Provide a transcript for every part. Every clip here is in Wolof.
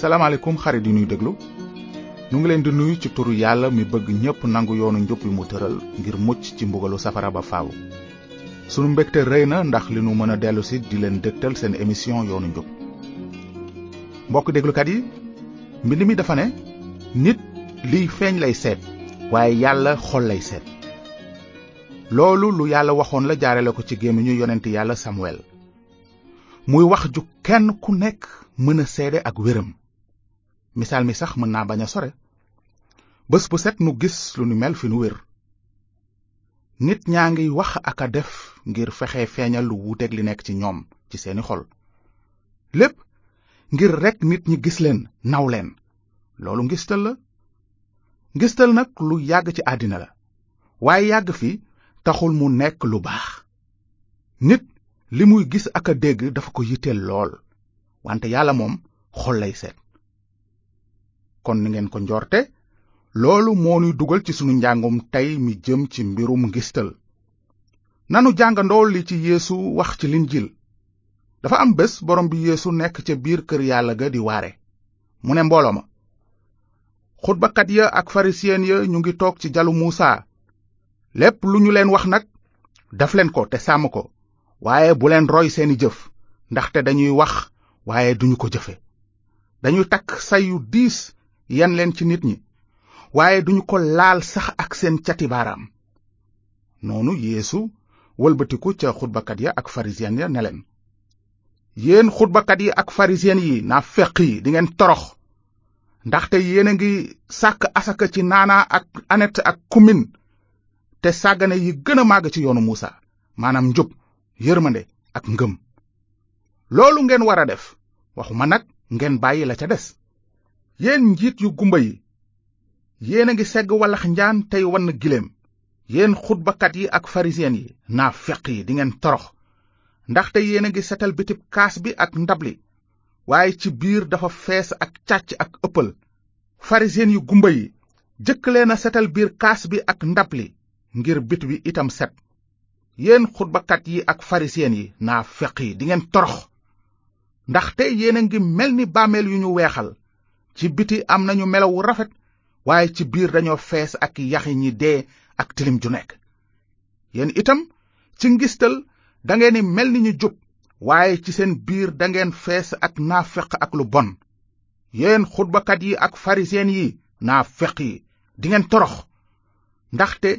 salaamaaleykum xarit yi ñuy déglu nu ngi leen di nuyu ci turu yàlla mi bëgg ñépp nangu yoonu njub bi mu tëral ngir mucc ci mbugalu safara ba faaw. sunu mbégte rëy na ndax li nu mën a dellu si di leen dégtal seen émission yoonu njub mbokk déglukat yi mbind mi dafa ne nit liy feeñ lay seet waaye yàlla xol lay seet loolu lu yàlla waxoon la jaarale ko ci gémmiñu yonent yàlla Samuel muy wax ju kenn ku nekk mën a seede ak wéram misaal mi sax mën naa bañ a sore bés bu set nu gis lu nu mel fi nu wér nit ñaa ngi wax ak a def ngir fexe feeñal lu wuuteeg li nekk ci ñoom ci seeni xol lépp ngir rekk nit ñi gis leen naw leen loolu ngistal la ngistal nag lu yàgg ci àddina la waaye yàgg fi taxul mu nekk lu baax nit li muy gis ak a dégg dafa ko yitteel lool wante yàlla moom xol lay seet kon ni ngeen ko njorte loolu moo nuy dugal ci sunu njàngum tey mi jëm ci mbirum ngistal nanu jàngandoo li ci yéesu wax ci linjil dafa am bés borom bi yéesu nekk ca biir kër yàlla ga di waare mu ne mbooloo ma xutbakat ya ak farisiyen ya ñu ngi toog ci jalu muusa lépp lu ñu leen wax nag def leen ko te sàmm ko waaye bu leen roy seeni jëf ndaxte dañuy wax waaye duñu ko jëfe dañu takk say yu diis yan leen ci nit ñi waaye duñu ko laal sax ak seen cati baaraam noonu yéesu wëlbatiku ca xutbakat ya ak farisiyen ya ne leen yéen xutbakat yi ak farisiyen yi naa feq yi dingeen torox ndaxte yéen a ngi sàkk asaka ci naanaa ak anet ak kumin te sàggane yi gën a màgg ci yoonu muusa maanaam njub yërmande ak ngëm loolu ngeen war a def waxuma nag ngeen bàyyi la ca des yéen njiit yu gumba yi yéen a ngi segg wallax njaan tey wann gileem yéen xutbakat yi ak farisiyen yi naa feq yi dingeen torox ndaxte yéen a ngi setal bitib kaas bi ak ndab li waaye ci biir dafa fees ak càcc ak ëppal farisiyen yu gumba yi jëkk leen a setal biir kaas bi ak ndab li ngir bit bi itam set yéen xutbakat yi ak farisen yi naa feq yi dingeen torox ndaxte yéen a ngi mel ni bàmmeel yu ñu weexal ci biti am nañu melaw wu rafet waaye ci biir dañoo fees ak yaxi ñi dee ak tilim ju nekk yéen itam ci ngistal dangeen mel ni ñu jub waaye ci seen biir dangeen fees ak naafeq ak lu bon yéen xutbakat yi ak farisen yi naafeq yi dingeen torox ndaxte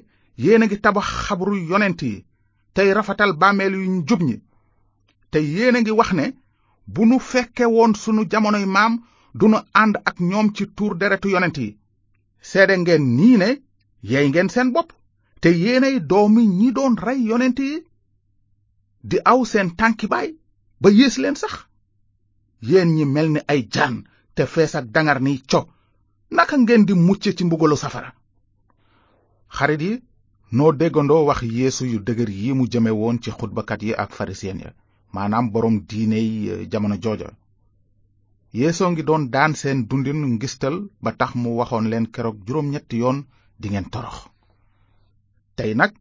yéen a ngi tabax xabru yonent yi tey rafetal bàmmeel yu njub ñi te yéen a ngi wax ne bu nu fekke woon sunu jamonoy maam du nu ànd ak ñoom ci tuur deretu yonent yi seede ngeen nii ne yey ngeen seen bopp te yéenay doomi ñi doon rey yonent yi di aw seen tànki baay ba yées leen sax yéen ñi mel ni ay jaan te fees ak dangar niy co naka ngeen di mucce ci mbugalu safara xarit yi noo déggandoo wax yéesu yu dëgër yi mu jëme woon ci xutbakat yi ak farisiyen ya maanaam boroom diiney eh, jamono jooja yeesoo ngi doon daan seen dundin ngistal ba tax mu waxoon leen keroog juróom ñetti yoon dingeen torox tey nag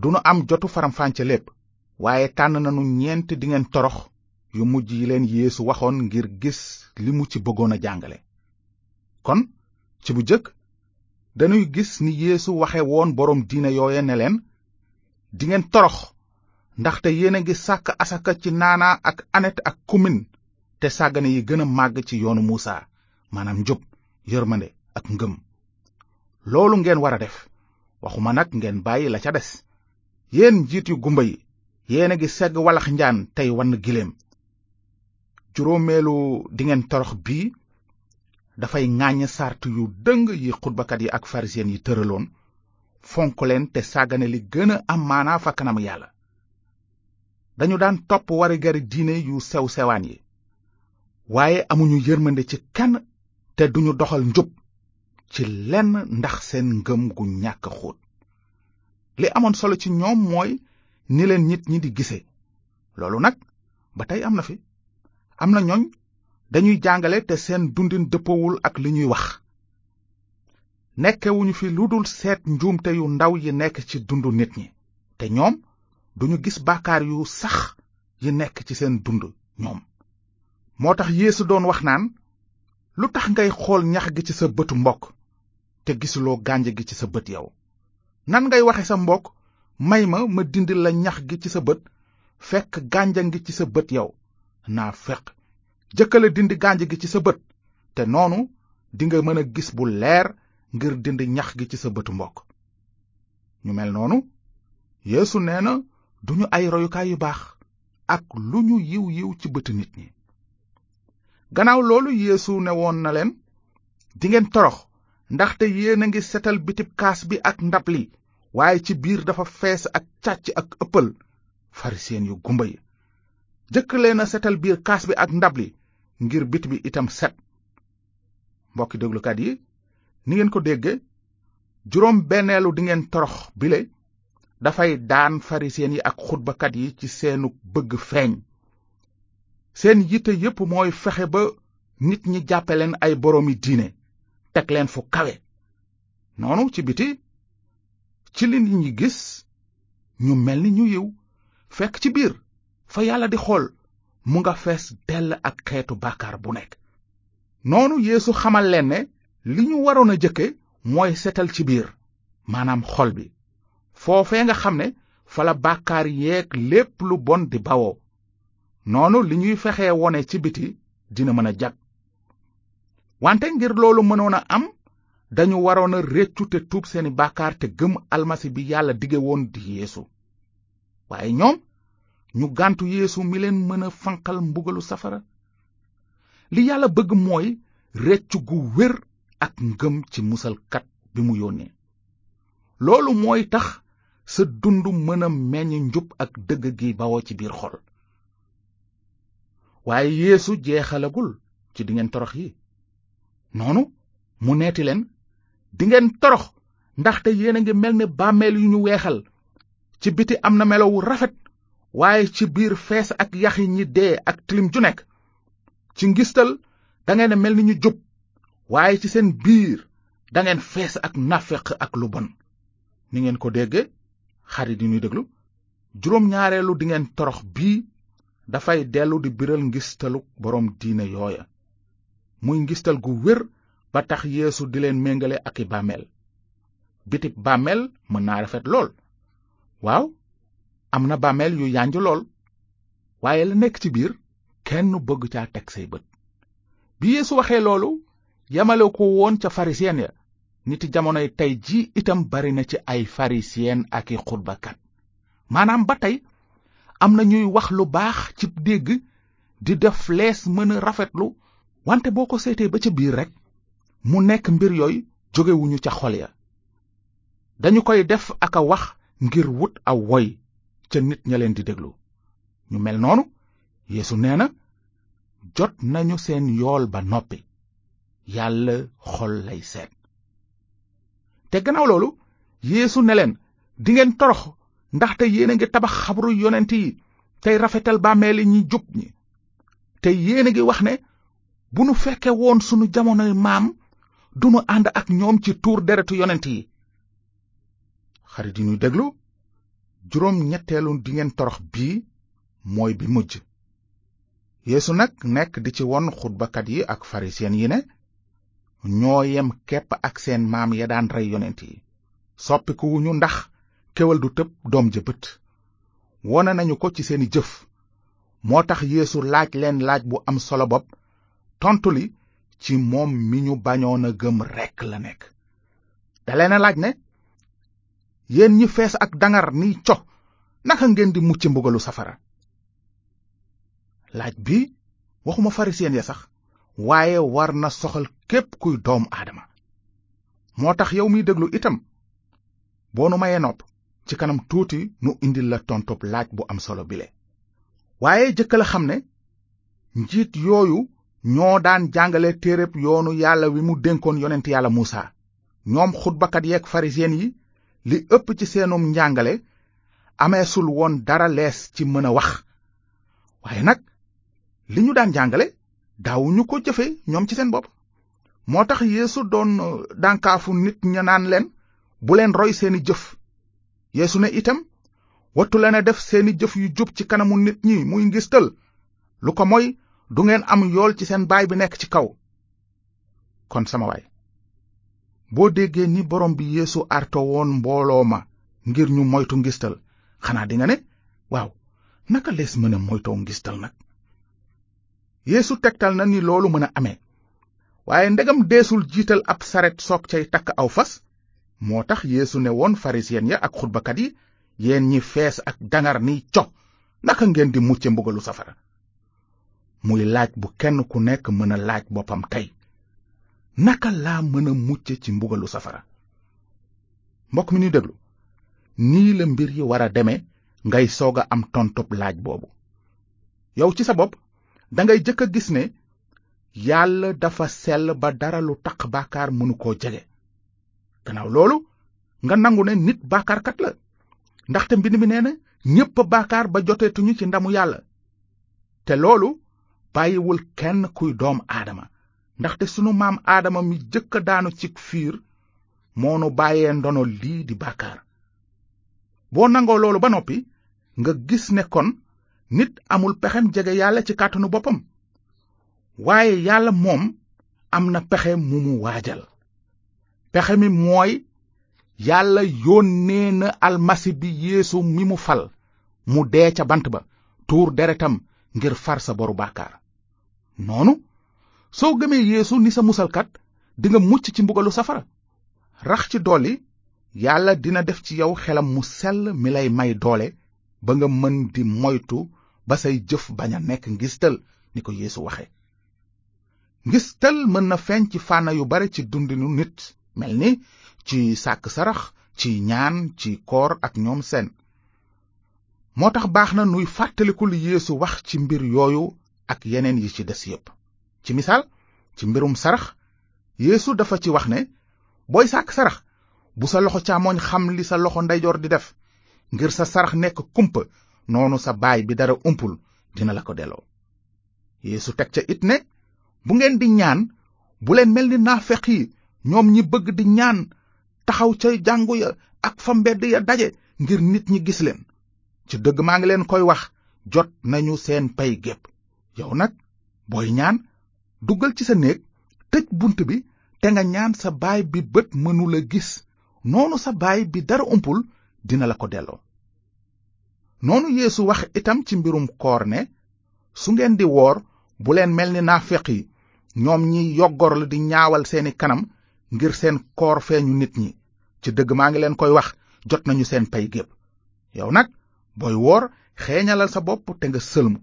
dunu am jotu faramfànce lépp waaye tànn nanu ñeent dingeen torox yu mujj yi leen yéesu waxoon ngir gis li mu ci bëggoon a jàngale kon ci bu jëkk dañuy gis ni yéesu waxe woon boroom diine yooye ne leen dingeen torox ndaxte yéen a ngi sàkk asaka ci naana ak anet ak kumin te sàggane yi gën a màgg ci yoonu muusa maanaam njub yërmande ak ngëm loolu ngeen war a def waxuma nag ngeen bàyyi la ca des yéen njiit yu gumba yi yéen a ngi segg walax njaan tey wann giléem juróomeelu dingeen torox bii dafay ŋàññ sàrt yu dëng yi xutbakat yi ak farisiyen yi tëraloon fonk leen te sàggane li gën a am maanaa fa kanamu yàlla dañu daan topp warigari diine yu sew sewaan yi waaye amuñu yërmande ci kenn te duñu doxal njub ci lenn ndax seen ngëm gu ñàkk xóot li amoon solo ci ñoom mooy ni leen nit ñi di gise loolu nag ba tey am na fi am na ñooñ dañuy jàngale te seen dundin dëppawul ak li ñuy wax nekkewuñu fi lu dul seet njuumte yu ndaw yi nekk ci dundu nit ñi te ñoom duñu gis bàkkaar yu sax yi nekk ci seen dund ñoom moo tax yéesu doon wax naan lu tax ngay xool ñax gi ci sa bëtu mbokk te gisuloo gànj gi ci sa bët yow nan ngay waxe sa mbokk may ma ma dindi la ñax gi ci sa bët fekk gànja ngi ci sa bët yow naa feq jëkkale dindi gànj gi ci sa bët te noonu dinga mën a gis bu leer ngir dindi ñax gi ci sa bëtu mbokk ñu mel noonu yéesu nee na duñu ay royukaay yu baax ak lu ñu yiw yiw ci bëtu nit ñi gannaaw loolu yéesu ne woon na leen dingeen torox ndaxte yéen a ngi setal bitib kaas bi ak ndab li waaye ci biir dafa fees ak càcc ak ëppal farisen yu gumba yi jëkk leen a setal biir kaas bi ak ndab li ngir bit bi itam set mbokki déglukat yi ni ngeen ko dégge juróom benneelu di ngeen torox bile dafay daan farisen yi ak xutbakat yi ci seenu bëgg feeñ seen yitte yépp mooy fexe ba nit ñi jàppe leen ay boroomi diine teg leen fu kawe noonu ci biti ci li nit ñi gis ñu mel ni ñu yiw fekk ci biir fa yàlla di xool mu nga fees dell ak xeetu bàkkaar bu nekk noonu yéesu xamal leen ne li ñu waroon a jëkke mooy setal ci biir maanaam xol bi foofee nga xam ne fa la bàkkaar yeeg lépp lu bon di bawoo noonu li ñuy fexee wone ci biti dina mën a jag wante ngir loolu mënoon a am dañu waroon a réccu te tuub seeni bàkkaar te gëm almasi bi yàlla dige woon di yeesu waaye ñoom ñu gàntu yéesu mi leen mën a fanqal mbugalu safara li yàlla bëgg mooy recc gu wér ak ngëm ci musalkat bi mu yónnee loolu mooy tax sa dund mën a meññ njub ak dëgg gi bawoo ci biir xol waaye yéesu jeexalagul ci dingeen torox yi noonu mu neeti leen dingeen torox ndaxte yéen a ngi mel ni bàmmeel yu ñu weexal ci biti am na melo wu rafet waaye ci biir fees ak yax yi ñi dee ak tilim ju nekk ci ngistal dangeen a mel ni ñu jub waaye ci seen biir dangeen fees ak nafeq ak lu bon ni ngeen ko dégge xarit yi ñuy déglu juróom ñaareelu dingeen torox bii dafay dellu di biral ngistalu boroom diine yooya muy ngistal gu wér ba tax yéesu di leen méngale ak i bàmmeel bitib bàmmeel mën naa rafet lool waaw am na bàmmeel yu yànj lool waaye la nekk ci biir kenn bëgg caa teg say bët bi yeesu waxee loolu yamale ko woon ca farisiyen ya niti jamonoy tey ji itam bari na ci ay farisiyen ak i xutbakat maanaam ba tey am na ñuy wax lu baax ci dégg di def lees mën a rafetlu wante boo ko seetee ba ca biir rek mu nekk mbir yooyu jógewuñu ca xol ya dañu koy def ak a wax ngir wut aw woy ca nit ña leen di déglu ñu mel noonu yéesu nee na jot nañu seen yool ba noppi yàlla xol lay seet te gannaaw loolu yéesu ne leen dingeen torox ndaxte yéen a ngi tabax xabru yonent yi tey rafetal bàmmeeli ñi jub ñi te yéen a ngi wax ne bu nu fekke woon sunu jamonoy maam dunu ànd ak ñoom ci tuur deretu yonent yi xarit yi ñuy déglu juróom ñetteelu dingeen torox bii mooy bi mujj yéesu nag nekk di ci won xutbakat yi ak farisiyen yi ne ñoo yem kepp ak seen maam ya daan rey yonent yi soppiku wuñu ndax kéwal du tëb doom ja bët wone nañu ko ci seeni jëf moo tax yéesu laaj leen laaj bu am solo bopp tontu li ci moom mi ñu bañoon a gëm rekk la nekk da leen laaj ne yéen ñi fees ak dangar ni co naka ngeen di mucc mbugalu safara laaj bi waxuma farisiyen ya sax waaye war na soxal képp kuy doomu aadama moo tax yow miy déglu itam boo nu mayee nopp ci kanam tuuti nu indil la tontub laaj bu am solo bile waaye jëkk la xam ne njiit yooyu ñoo daan jàngale téereb yoonu yàlla wi mu dénkoon yonent yàlla Muusa ñoom xutbakat yeeg farisen yi li ëpp ci seenum njàngale ameesul woon dara lees ci mën a wax waaye nag li ñu daan jàngale daawuñu ko jëfe ñoom ci seen bopp moo tax yéesu doon uh, dànkaafu nit ña naan leen bu leen roy seeni jëf yéesu ne itam wattu leen a def seeni jëf yu jub ci kanamu nit ñi muy ngistal lu ko moy du ngeen am yool ci seen baay bi nekk ci kaw kon sama waay boo déggee ni borom bi yeesu arto woon mbooloo ma ngir ñu moytu ngistal xanaa dinga ne waaw naka lees mën a moytoo ngistal nag yeesu tegtal na ni loolu mën a amee waaye ndegam deesul jiital ab saret soog cay takk aw fas moo tax yeesu ne woon farisiyen ya ak xutbakat yi yeen ñi fees ak dangar ni co naka ngeen di mucce mbugalu safara muy laaj bu kenn ku nekk mën a laaj boppam tey naka laa mën a mucce ci mbugalu safara mbokk mi ñuy déglu nii la mbir yi war a deme ngay soog a am tontub laaj boobu yow ci sa bopp dangay jëkk a gis ne yàlla dafa sell ba dara lu taq bàkkaar mënu koo jege gannaaw loolu nga nangu ne nit bàkkaarkat la ndaxte mbind mi nee na ñépp bàkkaar ba joteetuñu ci ndamu yàlla te loolu bàyyiwul kenn kuy doom aadama ndaxte sunu maam aadama mi jëkk daanu ci fiir moo nu bàyyee ndono lii di bàkkaar boo nangoo loolu ba noppi nga gis ne kon nit amul pexem jege yàlla ci kàttanu boppam waaye yàlla moom am na pexe mu mu waajal pexe mi mooy yàlla yónnee na almasi bi yeesu mi mu fal mu dee ca bant ba tuur deretam ngir far sa boru bàkkaar noonu soo gëmee yéesu ni sa musalkat dinga mucc ci mbugalu safara rax ci dolli yàlla dina def ci yow xelam mu sell mi lay may doole ba nga mën di moytu ba say jëf bañ a nekk ngistal ni ko yeesu waxe ngistal mën na feeñ ci fànna yu bare ci dundinu nit mel ni ci sàkk sarax ci ñaan ci koor ak ñoom seen moo tax baax na nuy fàttaliku li yeesu wax ci mbir yooyu ak yeneen yi ci des yépp ci misaal ci mbirum sarax yéesu dafa ci wax ne booy sàkk sarax bu sa loxo càmmooñ xam li sa loxo ndeyjoor di def ngir sa sarax nekk kumpa noonu sa baay bi dara umpul dina la ko delloo yeesu teg ca it ne bu ngeen di ñaan bu leen mel ni naafeq yi ñoom ñi bëgg di ñaan taxaw ca jàngu ya ak fa mbedd ya daje ngir nit ñi gis leen ci dëgg maa ngi leen koy wax jot nañu seen pay gépp yow nag booy ñaan duggal ci sa néeg tëj bunt bi te nga ñaan sa baay bi bët mënula gis noonu sa baay bi dara umpul dina la ko delloo noonu yeesu wax itam ci mbirum koor ne su ngeen di woor bu leen mel ni naafeq yi ñoom ñi yoggorlu di ñaawal seeni kanam ngir seen koor feeñu nit ñi ci dëgg maa ngi leen koy wax jot nañu seen pay gépp yow nag booy woor xeeñalal sa bopp te nga sëlmu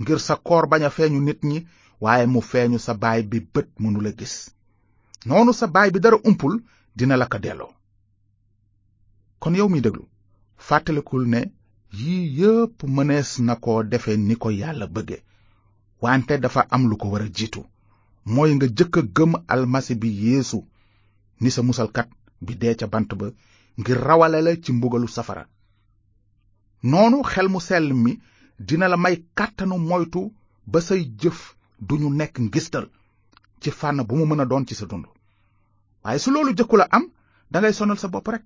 ngir sa koor bañ a feeñu nit ñi waaye mu feeñu sa baay bi bët mënula gis noonu sa baay bi dara umpul dina la ko delloo kon yow mi déglu fàttalikul ne yii yépp mënees na ko defe ni ko yàlla bëgge wante dafa am lu ko war a jiitu mooy nga jëkk a gëm almasi bi yéesu ni sa musalkat bi dee ca bant ba ngir rawale la ci mbugalu safara noonu xel mu sell mi dina la may kàttanu moytu ba say jëf duñu nekk ngistal ci fànn bu mu mën a doon ci sa dund waaye su loolu jëkkul a am dangay sonal sa bopp rek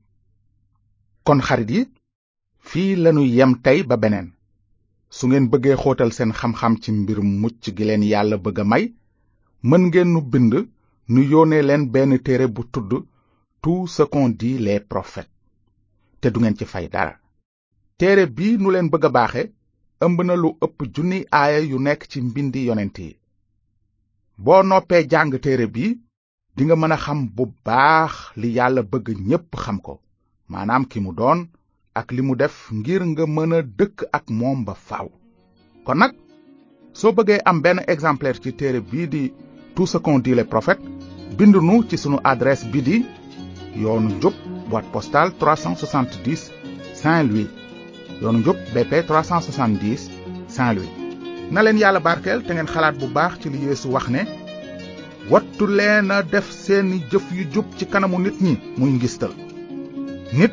kon xarit yi fii lanu yem tey ba beneen su ngeen bëggee xootal seen xam-xam ci mbir mucc gi leen yàlla bëgg a may mën ngeen nu bind nu yónnee leen benn téere bu tudd tout ce qu'ont dit les te du ngeen ci fay dara téere bi nu leen bëgg a baaxe ëmb na lu ëpp junni aaya yu nekk ci mbindi yonent yi boo noppee jàng téere bi dinga mën a xam bu baax li yàlla bëgg ñépp xam ko maanaam ki mu doon ak li mu def ngir nga mën a dëkk ak moom ba faaw kon nag soo bëggee am benn exemplaire ci téere bii di tout ce qu'ont dit les prophètes bind nu ci sunu adresse bi di yoonu njub boîte postale 370 Saint-Louis yoonu njub BP 370 Saint-Louis na leen yàlla barkeel te ngeen xalaat bu baax ci li Yeesu wax ne wattu leen a def seeni jëf yu jub ci kanamu nit ñi muy ngistal nit